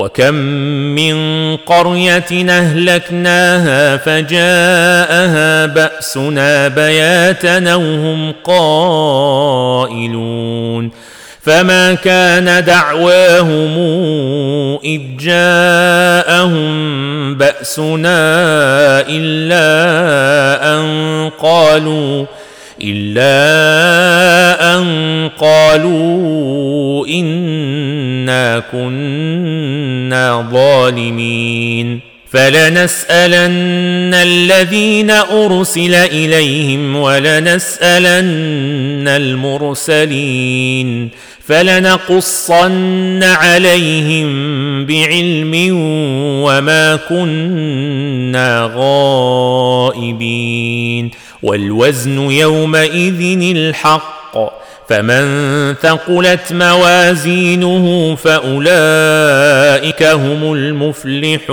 وكم من قرية أهلكناها فجاءها بأسنا بياتا وهم قائلون فما كان دعواهم إذ جاءهم بأسنا إلا أن قالوا إلا أن قالوا إنا كنا ظالمين. فلنسألن الذين أرسل إليهم ولنسألن المرسلين. فلنقصن عليهم بعلم وما كنا غائبين. والوزن يومئذ الحق فمن ثقلت موازينه فأولئك هم المفلحون.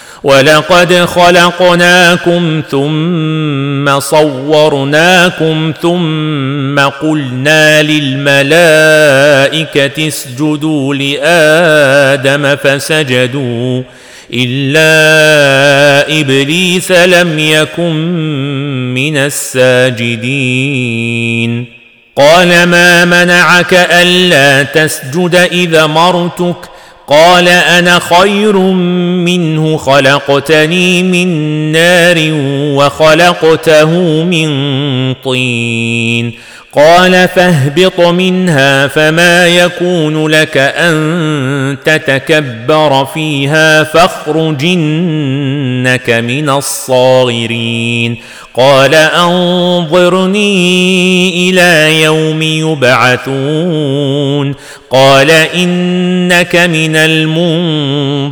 ولقد خلقناكم ثم صورناكم ثم قلنا للملائكة اسجدوا لآدم فسجدوا إلا إبليس لم يكن من الساجدين. قال ما منعك ألا تسجد إذا مرتك؟ قال أنا خير منه خلقتني من نار وخلقته من طين. قال فاهبط منها فما يكون لك أن تتكبر فيها فاخرج إنك من الصاغرين. قال أنظرني إلى يوم يبعثون. قال إنك من المنظرين.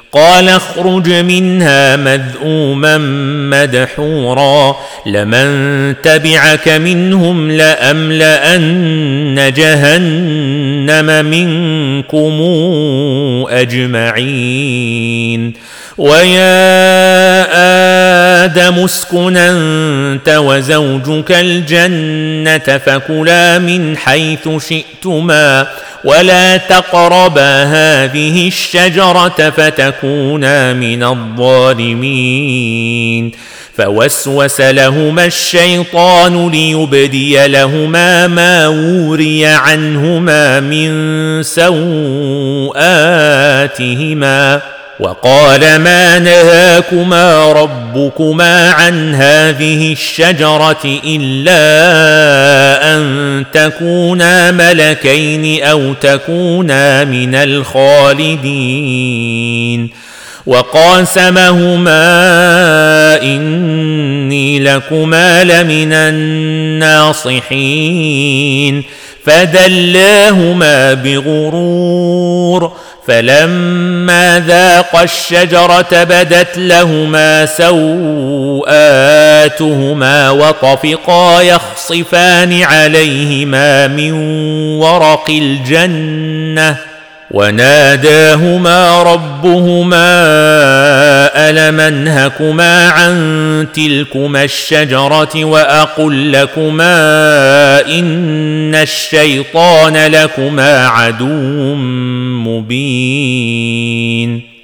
قال اخرج منها مذءوما مدحورا لمن تبعك منهم لأملأن جهنم منكم أجمعين. ويا آدم اسكن أنت وزوجك الجنة فكلا من حيث شئتما. ولا تقربا هذه الشجره فتكونا من الظالمين فوسوس لهما الشيطان ليبدي لهما ما وري عنهما من سوءاتهما وقال ما نهاكما ربكما عن هذه الشجرة إلا أن تكونا ملكين أو تكونا من الخالدين. وقاسمهما إني لكما لمن الناصحين. فدلاهما بغرور فلما ذاقا الشجرة بدت لهما سوءاتهما وطفقا يخصفان عليهما من ورق الجنة وناداهما ربهما ألم أنهكما عن تلكما الشجرة وأقل لكما إن الشيطان لكما عدو مبين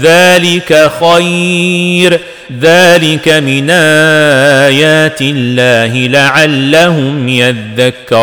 ذلك خير. ذلك من ايات الله لعلهم يذكرون.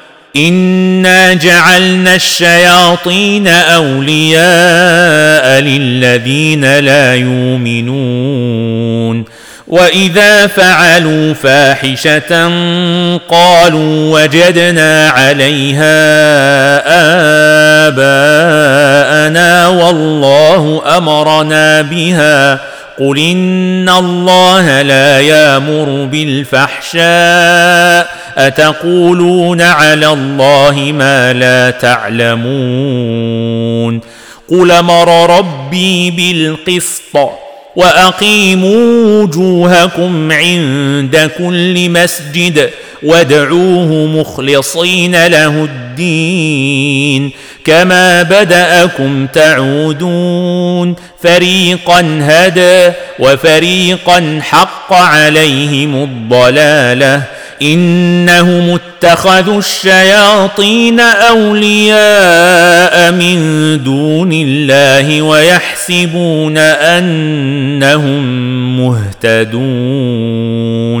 انا جعلنا الشياطين اولياء للذين لا يؤمنون واذا فعلوا فاحشه قالوا وجدنا عليها اباءنا والله امرنا بها قل ان الله لا يامر بالفحشاء أتقولون على الله ما لا تعلمون قل أمر ربي بالقسط وأقيموا وجوهكم عند كل مسجد وادعوه مخلصين له الدين كما بدأكم تعودون فريقا هدى وفريقا حق عليهم الضلالة إنهم اتخذوا الشياطين أولياء من دون الله ويحسبون أنهم مهتدون.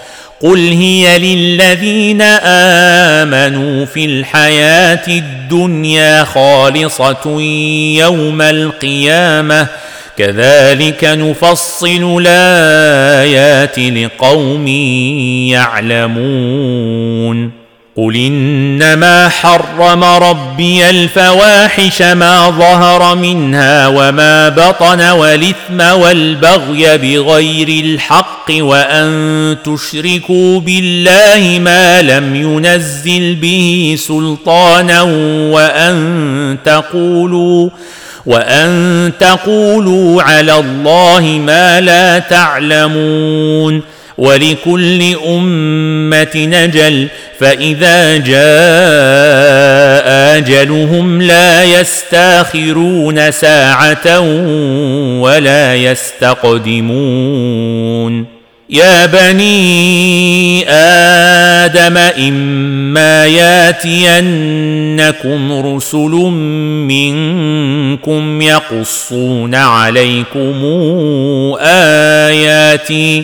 قل هي للذين امنوا في الحياة الدنيا خالصه يوم القيامه كذلك نفصل الايات لقوم يعلمون قل انما حرم ربي الفواحش ما ظهر منها وما بطن والاثم والبغي بغير الحق وان تشركوا بالله ما لم ينزل به سلطانا وان تقولوا وان تقولوا على الله ما لا تعلمون ولكل أمة نجل فإذا جاء أجلهم لا يستاخرون ساعة ولا يستقدمون. يا بني آدم إما ياتينكم رسل منكم يقصون عليكم آياتي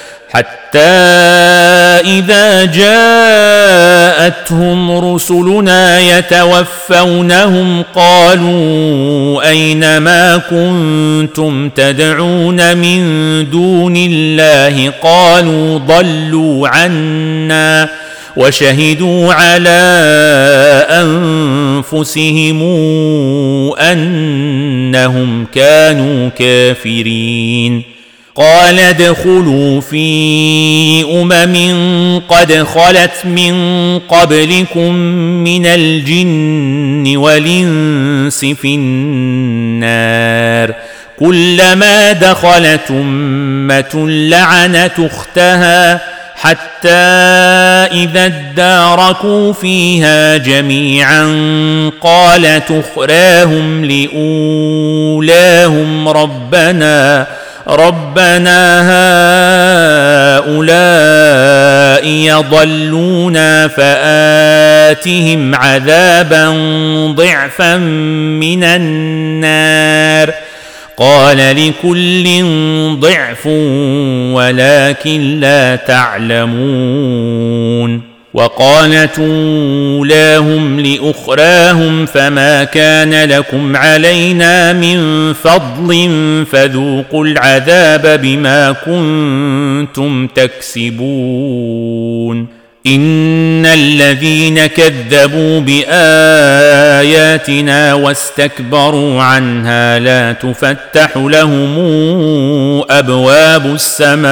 حتى اذا جاءتهم رسلنا يتوفونهم قالوا اين ما كنتم تدعون من دون الله قالوا ضلوا عنا وشهدوا على انفسهم انهم كانوا كافرين قال ادخلوا في أمم قد خلت من قبلكم من الجن والإنس في النار كلما دخلت أمة لعنت أختها حتى إذا اداركوا فيها جميعا قالت أخراهم لأولاهم ربنا ربنا هؤلاء يضلونا فآتهم عذابا ضعفا من النار. قال لكل ضعف ولكن لا تعلمون. وقالت أولاهم لأخراهم فما كان لكم علينا من فضل فذوقوا العذاب بما كنتم تكسبون. إن الذين كذبوا بآياتنا واستكبروا عنها لا تفتح لهم أبواب السماء.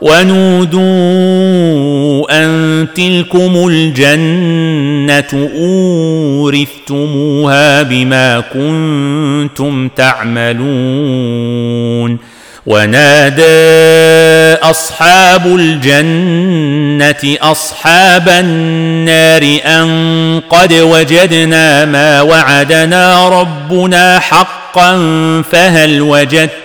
ونودوا أن تلكم الجنة أورثتموها بما كنتم تعملون ونادى أصحاب الجنة أصحاب النار أن قد وجدنا ما وعدنا ربنا حقا فهل وجدتم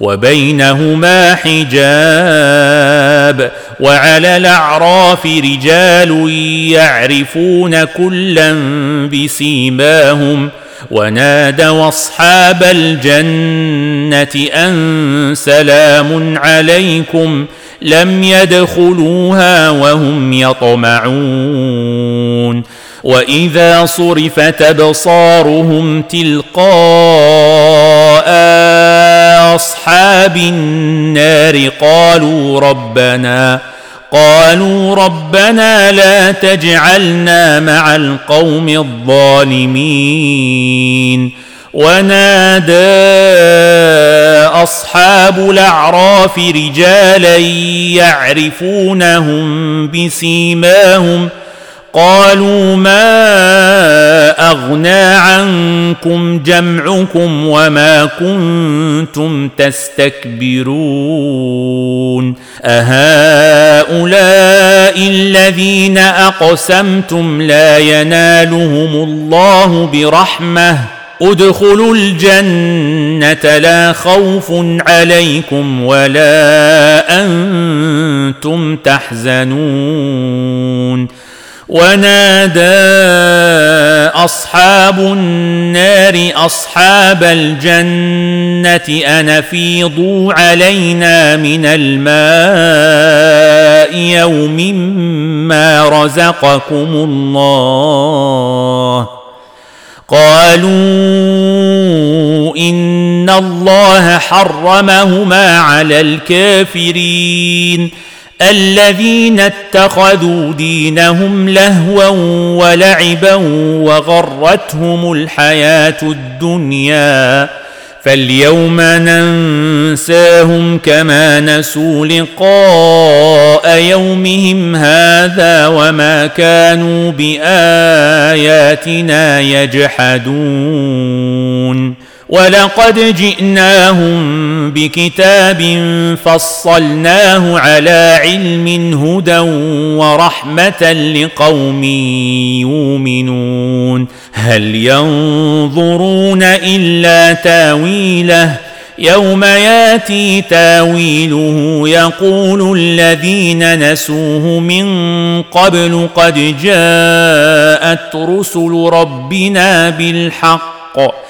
وبينهما حجاب وعلى الأعراف رجال يعرفون كلا بسيماهم ونادوا أصحاب الجنة أن سلام عليكم لم يدخلوها وهم يطمعون وإذا صرفت أبصارهم تلقاء أصحاب النار قالوا ربنا قالوا ربنا لا تجعلنا مع القوم الظالمين. ونادى أصحاب الأعراف رجالا يعرفونهم بسيماهم قالوا ما أغنى عنكم جمعكم وما كنتم تستكبرون أهؤلاء الذين أقسمتم لا ينالهم الله برحمة ادخلوا الجنة لا خوف عليكم ولا أنتم تحزنون ونادى أصحاب النار أصحاب الجنة ان علينا من الماء يوم ما رزقكم الله قالوا إن الله حرمهما على الكافرين الذين اتخذوا دينهم لهوا ولعبا وغرتهم الحياة الدنيا فاليوم ننساهم كما نسوا لقاء يومهم هذا وما كانوا بآياتنا يجحدون. ولقد جئناهم بكتاب فصلناه على علم هدى ورحمة لقوم يؤمنون. هل ينظرون إلا تاويله؟ يوم ياتي تاويله يقول الذين نسوه من قبل قد جاءت رسل ربنا بالحق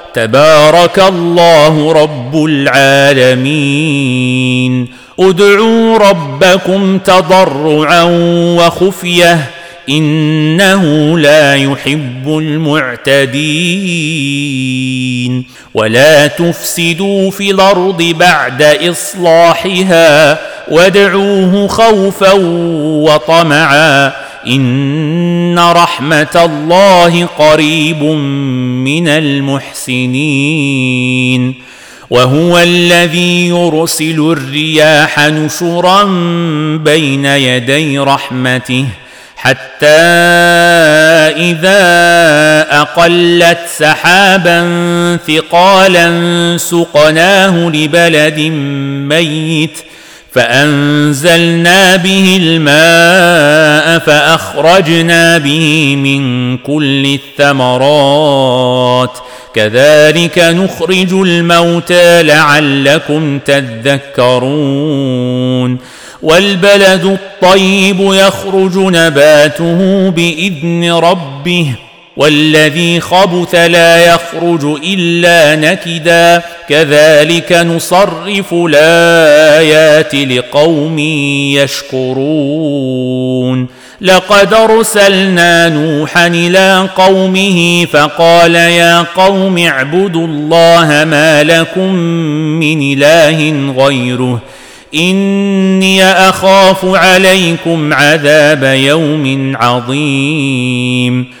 تبارك الله رب العالمين. ادعوا ربكم تضرعا وخفية إنه لا يحب المعتدين. ولا تفسدوا في الأرض بعد إصلاحها وادعوه خوفا وطمعا. إن رحمة الله قريب من المحسنين وهو الذي يرسل الرياح نشرا بين يدي رحمته حتى إذا أقلت سحابا ثقالا سقناه لبلد ميت فأنزلنا به الماء فأخرجنا به من كل الثمرات. كذلك نخرج الموتى لعلكم تذكرون. والبلد الطيب يخرج نباته بإذن ربه والذي خبث لا يخرج إلا نكدا. كذلك نصرف الآيات لقوم يشكرون. لقد أرسلنا نوحا إلى قومه فقال يا قوم اعبدوا الله ما لكم من إله غيره. إني أخاف عليكم عذاب يوم عظيم.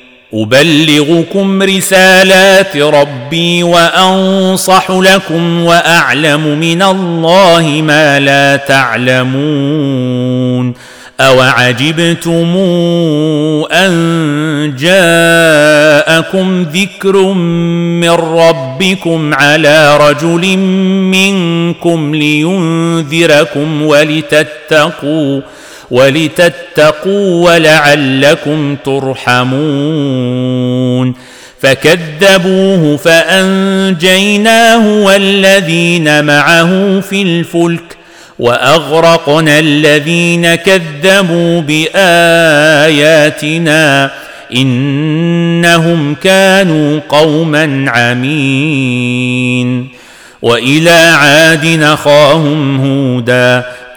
أبلغكم رسالات ربي وأنصح لكم وأعلم من الله ما لا تعلمون أوعجبتم أن جاءكم ذكر من ربكم على رجل منكم لينذركم ولتتقوا ولتتقوا ولعلكم ترحمون فكذبوه فأنجيناه والذين معه في الفلك وأغرقنا الذين كذبوا بآياتنا إنهم كانوا قوما عمين وإلى عاد نخاهم هودا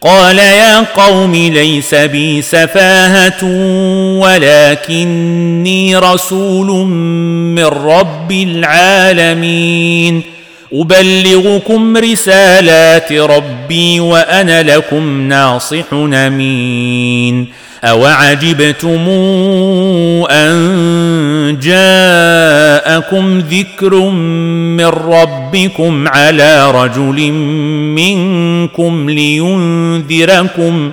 قال يا قوم ليس بي سفاهة ولكني رسول من رب العالمين أبلغكم رسالات ربي وأنا لكم ناصح أمين. أوعجبتم أن جاءكم ذكر من ربكم على رجل منكم لينذركم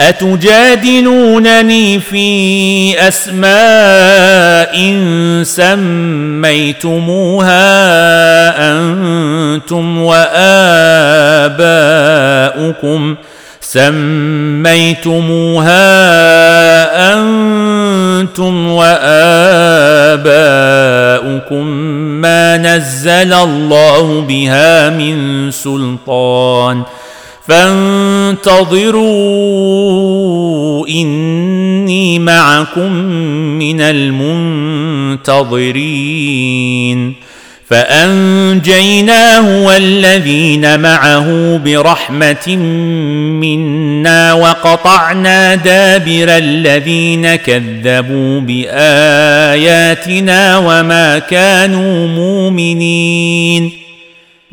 أتجادلونني في أسماء سميتموها أنتم وآباؤكم سميتموها أنتم وآباؤكم ما نزل الله بها من سلطان فانتظروا إني معكم من المنتظرين. فأنجيناه والذين معه برحمة منا وقطعنا دابر الذين كذبوا بآياتنا وما كانوا مؤمنين.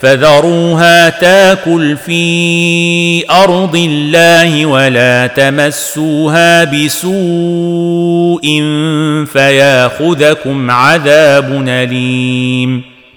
فذروها تاكل في أرض الله ولا تمسوها بسوء فياخذكم عذاب أليم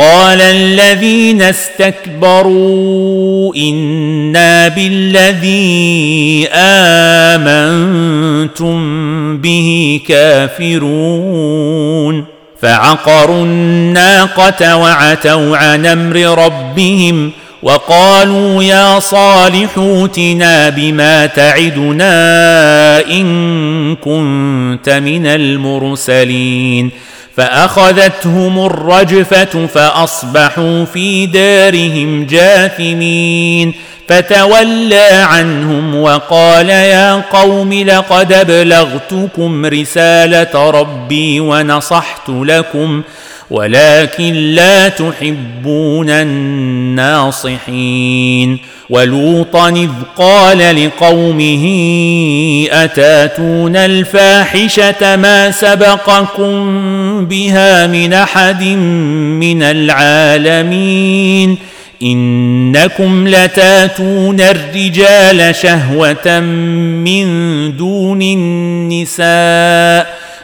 قال الذين استكبروا إنا بالذي آمنتم به كافرون فعقروا الناقة وعتوا عن أمر ربهم وقالوا يا صالح اوتنا بما تعدنا إن كنت من المرسلين فأخذتهم الرجفة فأصبحوا في دارهم جاثمين. فتولى عنهم وقال يا قوم لقد أبلغتكم رسالة ربي ونصحت لكم ولكن لا تحبون الناصحين. ولوطا إذ قال لقومه أتاتون الفاحشة ما سبقكم بها من أحد من العالمين؟ إنكم لتاتون الرجال شهوة من دون النساء.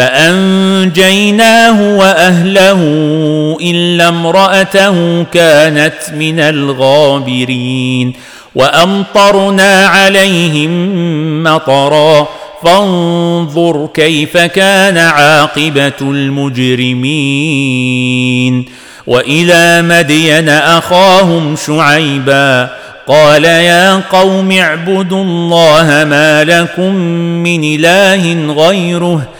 فأنجيناه وأهله إلا امرأته كانت من الغابرين وأمطرنا عليهم مطرا فانظر كيف كان عاقبة المجرمين وإلى مدين أخاهم شعيبا قال يا قوم اعبدوا الله ما لكم من إله غيره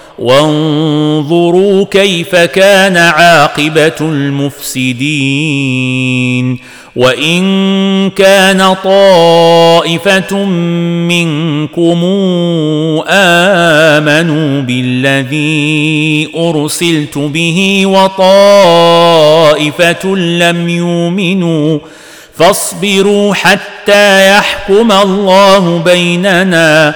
وانظروا كيف كان عاقبة المفسدين وإن كان طائفة منكم آمنوا بالذي أرسلت به وطائفة لم يؤمنوا فاصبروا حتى يحكم الله بيننا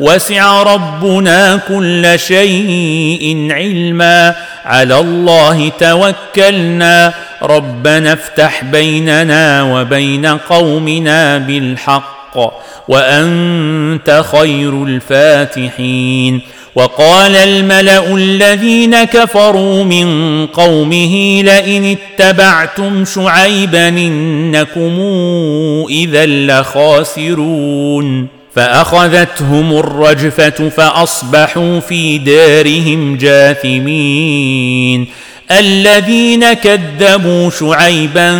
وسع ربنا كل شيء علما. على الله توكلنا. ربنا افتح بيننا وبين قومنا بالحق وأنت خير الفاتحين. وقال الملأ الذين كفروا من قومه لئن اتبعتم شعيبا إنكم إذا لخاسرون. فأخذتهم الرجفة فأصبحوا في دارهم جاثمين. الذين كذبوا شعيبا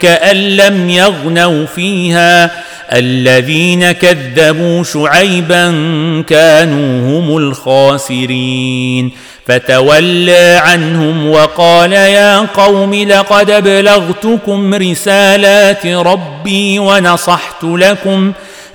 كأن لم يغنوا فيها. الذين كذبوا شعيبا كانوا هم الخاسرين. فتولى عنهم وقال يا قوم لقد ابلغتكم رسالات ربي ونصحت لكم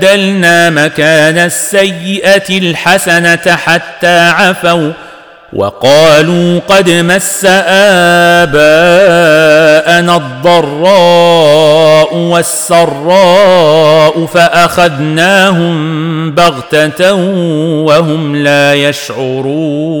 بدلنا مكان السيئة الحسنة حتى عفوا وقالوا قد مس آباءنا الضراء والسراء فأخذناهم بغتة وهم لا يشعرون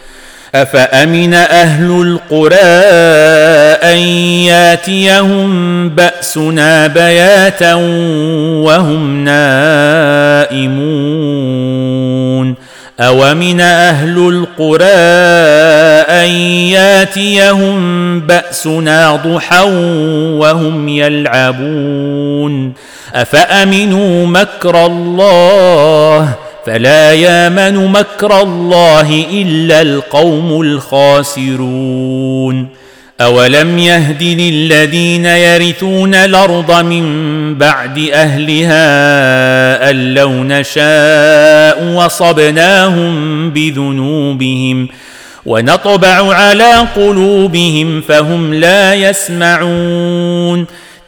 أفأمن أهل القرى أن ياتيهم بأسنا بياتا وهم نائمون؟ أومن أهل القرى أن ياتيهم بأسنا ضحى وهم يلعبون؟ أفأمنوا مكر الله فلا يامن مكر الله إلا القوم الخاسرون. أولم يهد للذين يرثون الأرض من بعد أهلها أن لو نشاء وصبناهم بذنوبهم ونطبع على قلوبهم فهم لا يسمعون.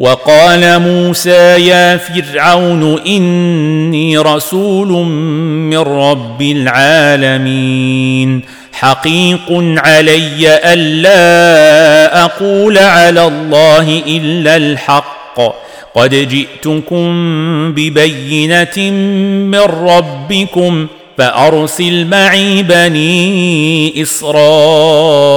وقال موسى يا فرعون إني رسول من رب العالمين. حقيق علي الا أقول على الله إلا الحق. قد جئتكم ببينة من ربكم فأرسل معي بني إسرائيل.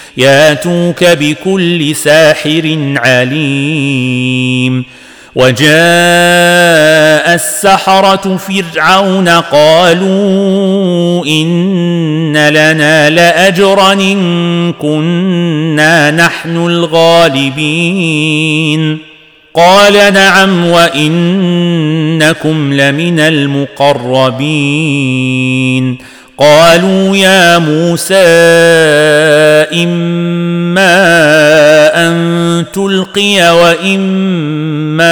ياتوك بكل ساحر عليم. وجاء السحرة فرعون قالوا إن لنا لأجرا إن كنا نحن الغالبين. قال نعم وإنكم لمن المقربين. قالوا يا موسى إما أن تلقي وإما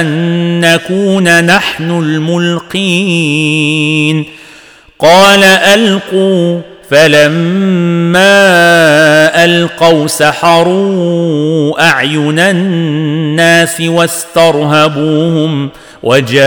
أن نكون نحن الملقين. قال ألقوا. فلما ألقوا سحروا أعين الناس واسترهبوهم وجاءوا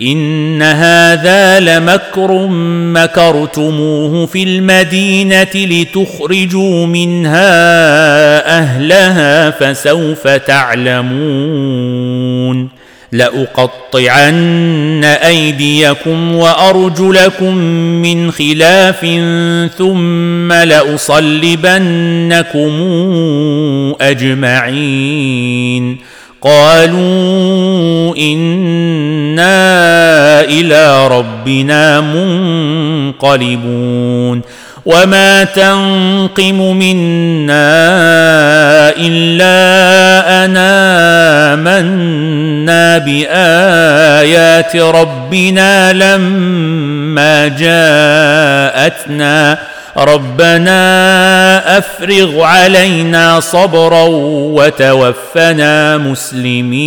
إن هذا لمكر مكرتموه في المدينة لتخرجوا منها أهلها فسوف تعلمون لأقطعن أيديكم وأرجلكم من خلاف ثم لأصلبنكم أجمعين قالوا إنا إلى ربنا منقلبون وما تنقم منا إلا أن آمنا بآيات ربنا لما جاءتنا. ربنا أفرغ علينا صبرا وتوفنا مسلمين.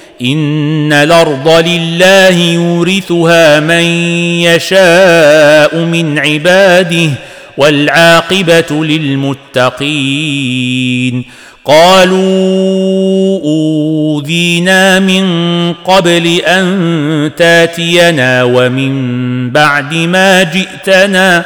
ان الأرض لله يورثها من يشاء من عباده والعاقبه للمتقين قالوا اوذينا من قبل ان تاتينا ومن بعد ما جئتنا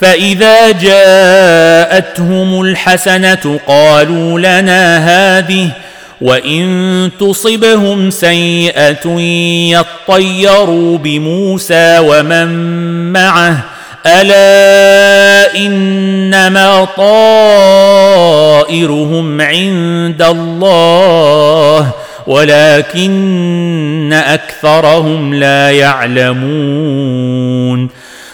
فإذا جاءتهم الحسنة قالوا لنا هذه وإن تصبهم سيئة يطيروا بموسى ومن معه ألا إنما طائرهم عند الله ولكن أكثرهم لا يعلمون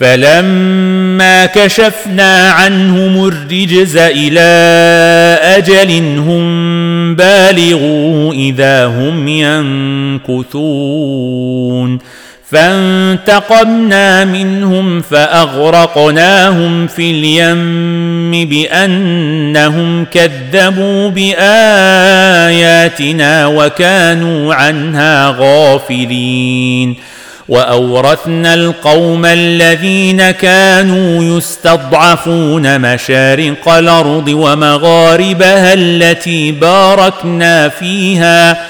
فلما كشفنا عنهم الرجز إلى أجل هم بالغوا اذا هم ينكثون فانتقمنا منهم فاغرقناهم في اليم بانهم كذبوا باياتنا وكانوا عنها غافلين وأورثنا القوم الذين كانوا يستضعفون مشارق الأرض ومغاربها التي باركنا فيها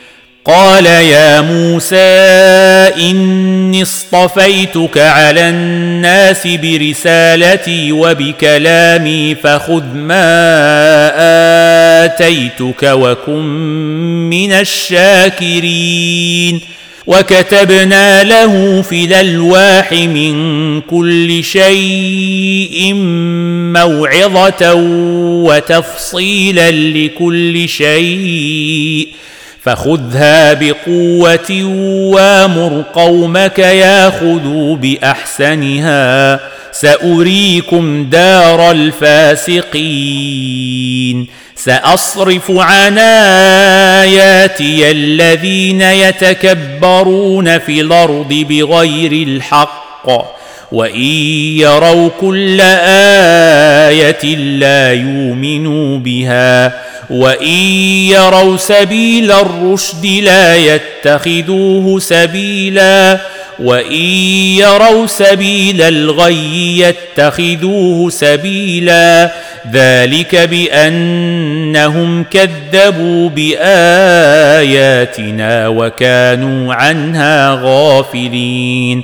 قال يا موسى إني اصطفيتك على الناس برسالتي وبكلامي فخذ ما آتيتك وكن من الشاكرين. وكتبنا له في الالواح من كل شيء موعظة وتفصيلا لكل شيء. فخذها بقوة وامر قومك ياخذوا بأحسنها. سأريكم دار الفاسقين. سأصرف عن آياتي الذين يتكبرون في الأرض بغير الحق. وإن يروا كل آية لا يؤمنوا بها. وان يروا سبيل الرشد لا يتخذوه سبيلا وان يروا سبيل الغي يتخذوه سبيلا ذلك بانهم كذبوا باياتنا وكانوا عنها غافلين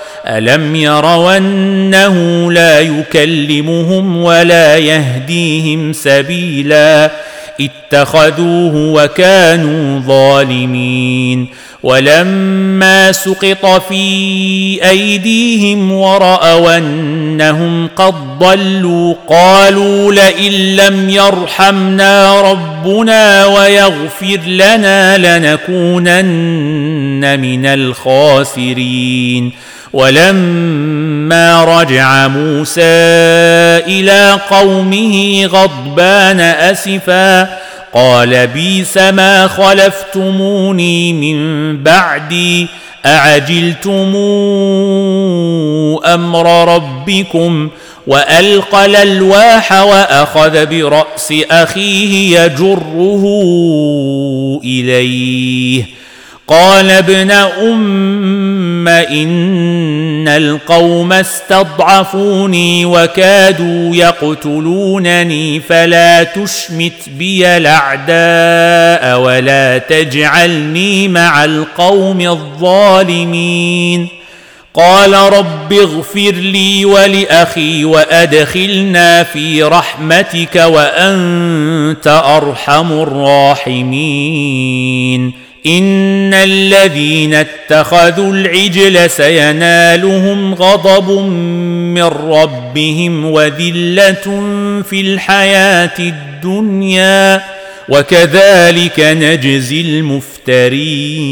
الم يروا انه لا يكلمهم ولا يهديهم سبيلا اتخذوه وكانوا ظالمين ولما سقط في ايديهم وراوا انهم قد ضلوا قالوا لئن لم يرحمنا ربنا ويغفر لنا لنكونن من الخاسرين ولما رجع موسى إلى قومه غضبان أسفا قال بيس ما خلفتموني من بعدي أعجلتم أمر ربكم وألقى الألواح وأخذ برأس أخيه يجره إليه قال ابن أم إن القوم استضعفوني وكادوا يقتلونني فلا تشمت بي الأعداء ولا تجعلني مع القوم الظالمين. قال رب اغفر لي ولأخي وأدخلنا في رحمتك وأنت أرحم الراحمين. ان الذين اتخذوا العجل سينالهم غضب من ربهم وذله في الحياة الدنيا وكذلك نجزي المفترين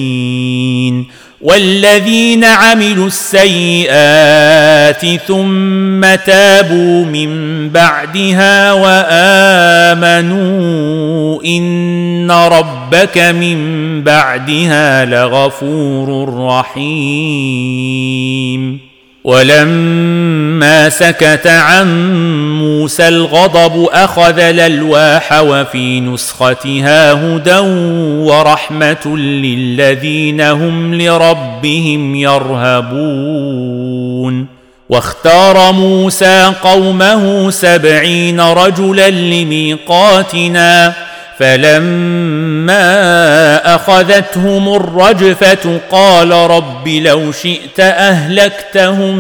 والذين عملوا السيئات ثم تابوا من بعدها وامنوا ان ربك من بعدها لغفور رحيم. ولما سكت عن موسى الغضب أخذ الألواح وفي نسختها هدى ورحمة للذين هم لربهم يرهبون. واختار موسى قومه سبعين رجلا لميقاتنا. فلما أخذتهم الرجفة قال رب لو شئت أهلكتهم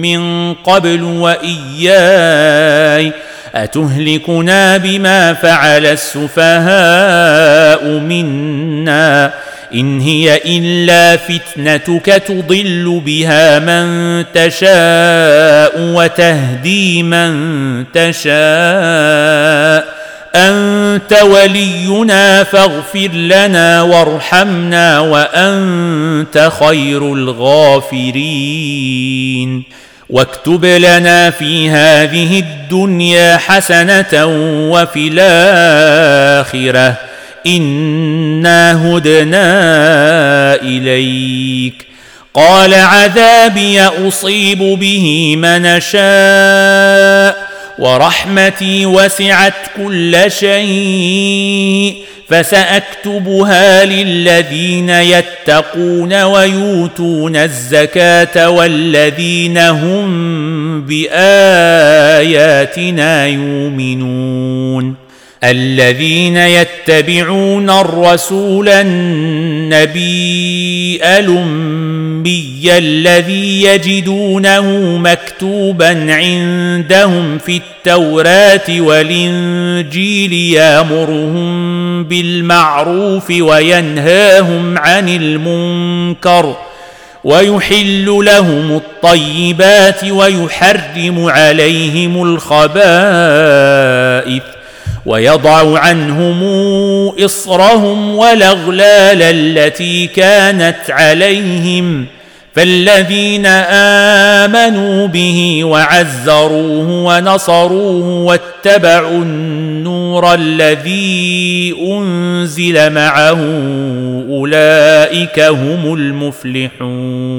من قبل وإياي أتهلكنا بما فعل السفهاء منا إن هي إلا فتنتك تضل بها من تشاء وتهدي من تشاء أنت ولينا فاغفر لنا وارحمنا وأنت خير الغافرين. واكتب لنا في هذه الدنيا حسنة وفي الآخرة. إنا هدنا إليك. قال عذابي أصيب به من شاء ورحمتي وسعت كل شيء فسأكتبها للذين يتقون ويؤتون الزكاة والذين هم بآياتنا يؤمنون الذين يتبعون الرسول النبي الأمي الذي يجدونه مكتوبا عندهم في التوراة والإنجيل يامرهم بالمعروف وينهاهم عن المنكر ويحل لهم الطيبات ويحرم عليهم الخبائث ويضع عنهم إصرهم والأغلال التي كانت عليهم فالذين آمنوا به وعزروه ونصروه واتبعوا النور الذي أنزل معه أولئك هم المفلحون.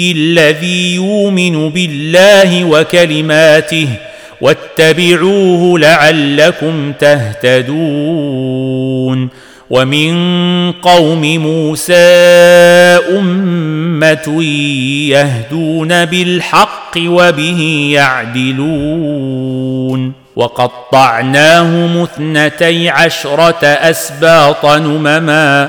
الذي يؤمن بالله وكلماته واتبعوه لعلكم تهتدون. ومن قوم موسى أمة يهدون بالحق وبه يعدلون. وقطعناهم اثنتي عشرة أسباط نمما.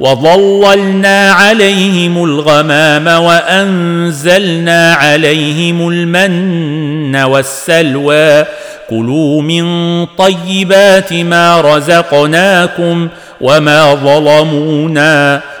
وظللنا عليهم الغمام وأنزلنا عليهم المن والسلوى. كلوا من طيبات ما رزقناكم وما ظلمونا.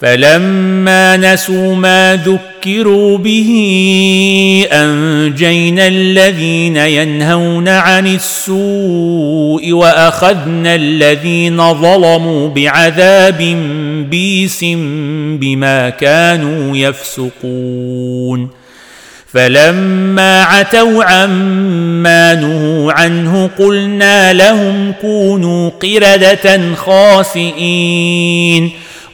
فلما نسوا ما ذكروا به أنجينا الذين ينهون عن السوء وأخذنا الذين ظلموا بعذاب بيس بما كانوا يفسقون. فلما عتوا عما نهوا عنه قلنا لهم كونوا قردة خاسئين.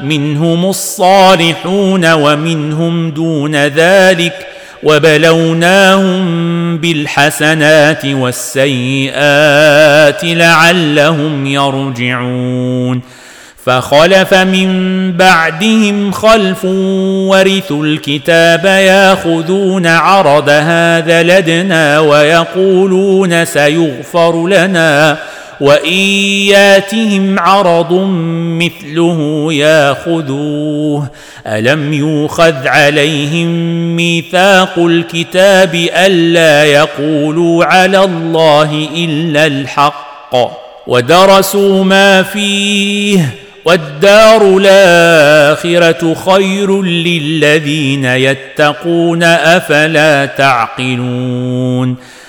منهم الصالحون ومنهم دون ذلك وبلوناهم بالحسنات والسيئات لعلهم يرجعون فخلف من بعدهم خلف ورثوا الكتاب ياخذون عرض هذا لدنا ويقولون سيغفر لنا وان ياتهم عرض مثله ياخذوه الم يوخذ عليهم ميثاق الكتاب الا يقولوا على الله الا الحق ودرسوا ما فيه والدار الاخره خير للذين يتقون افلا تعقلون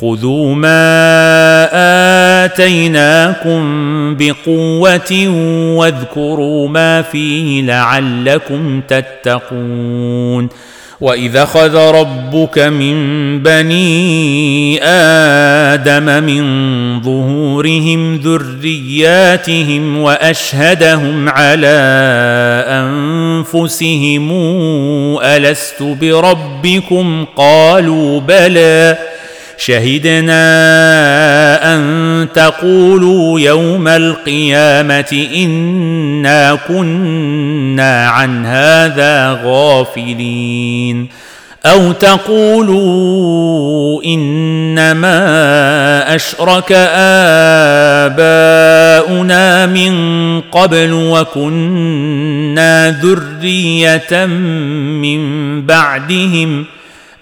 خذوا ما اتيناكم بقوه واذكروا ما فيه لعلكم تتقون واذا اخذ ربك من بني آدم من ظهورهم ذرياتهم واشهدهم على انفسهم الست بربكم قالوا بلى شهدنا أن تقولوا يوم القيامة إنا كنا عن هذا غافلين. أو تقولوا إنما أشرك آباؤنا من قبل وكنا ذرية من بعدهم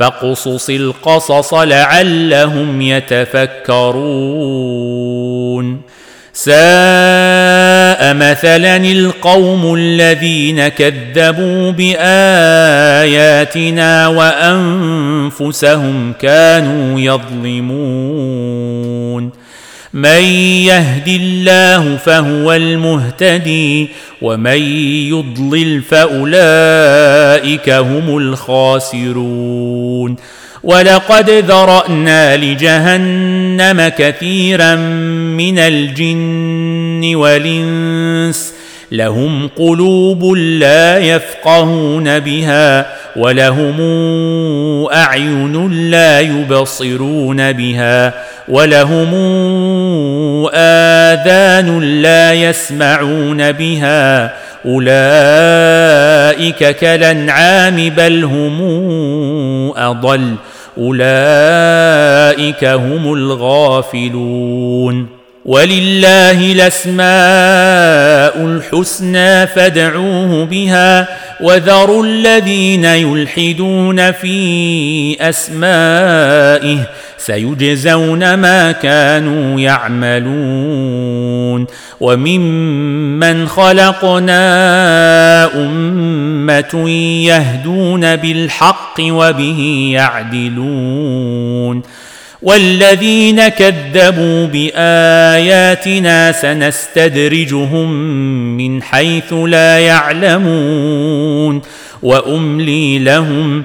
فاقصص القصص لعلهم يتفكرون. ساء مثلا القوم الذين كذبوا بآياتنا وأنفسهم كانوا يظلمون. من يهد الله فهو المهتدي ومن يضلل فأولئك هم الخاسرون. ولقد ذرأنا لجهنم كثيرا من الجن والإنس لهم قلوب لا يفقهون بها ولهم أعين لا يبصرون بها. ولهم آذان لا يسمعون بها. أولئك كالأنعام بل هم أضل. أولئك هم الغافلون. ولله الأسماء الحسنى فادعوه بها. وذروا الذين يلحدون في أسمائه. سيجزون ما كانوا يعملون وممن خلقنا أمة يهدون بالحق وبه يعدلون والذين كذبوا بآياتنا سنستدرجهم من حيث لا يعلمون وأملي لهم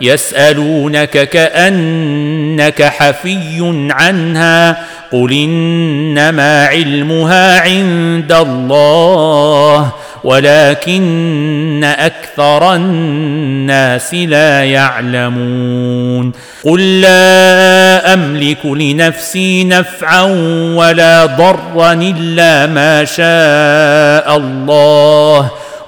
يسألونك كأنك حفي عنها قل إنما علمها عند الله ولكن أكثر الناس لا يعلمون قل لا أملك لنفسي نفعا ولا ضرا إلا ما شاء الله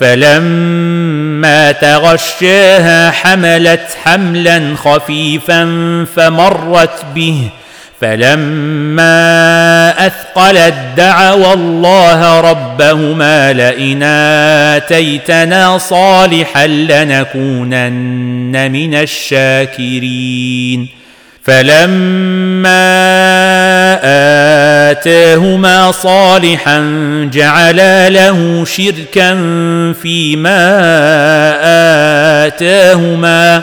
فلما تغشاها حملت حملا خفيفا فمرت به. فلما أثقلت دعوا الله ربهما لئن آتيتنا صالحا لنكونن من الشاكرين. فلما آتاهما صالحا جعلا له شركا فيما آتاهما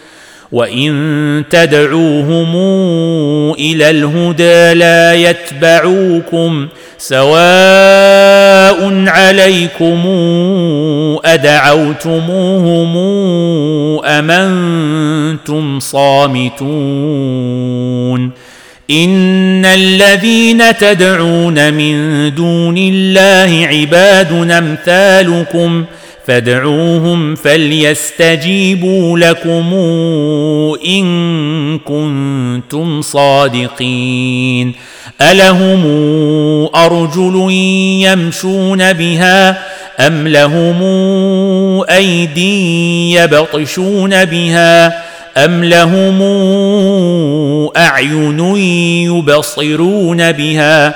وان تدعوهم إلى الهدى لا يتبعوكم سواء عليكم ادعوتموهم ام أنتم صامتون ان الذين تدعون من دون الله عباد امثالكم فادعوهم فليستجيبوا لكم إن كنتم صادقين. ألهم أرجل يمشون بها أم لهم ايدي يبطشون بها أم لهم أعين يبصرون بها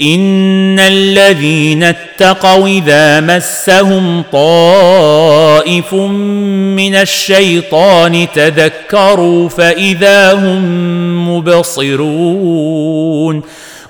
إن الذين اتقوا إذا مسهم طائف من الشيطان تذكروا فإذا هم مبصرون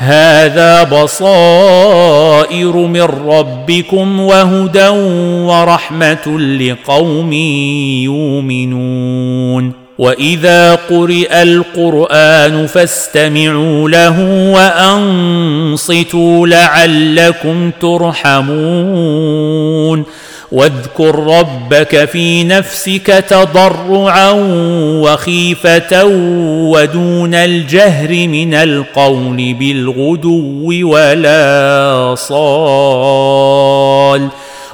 هذا بصائر من ربكم وهدى ورحمة لقوم يؤمنون. وإذا قرئ القرآن فاستمعوا له وأنصتوا لعلكم ترحمون. واذكر ربك في نفسك تضرعا وخيفة ودون الجهر من القول بالغدو ولا صال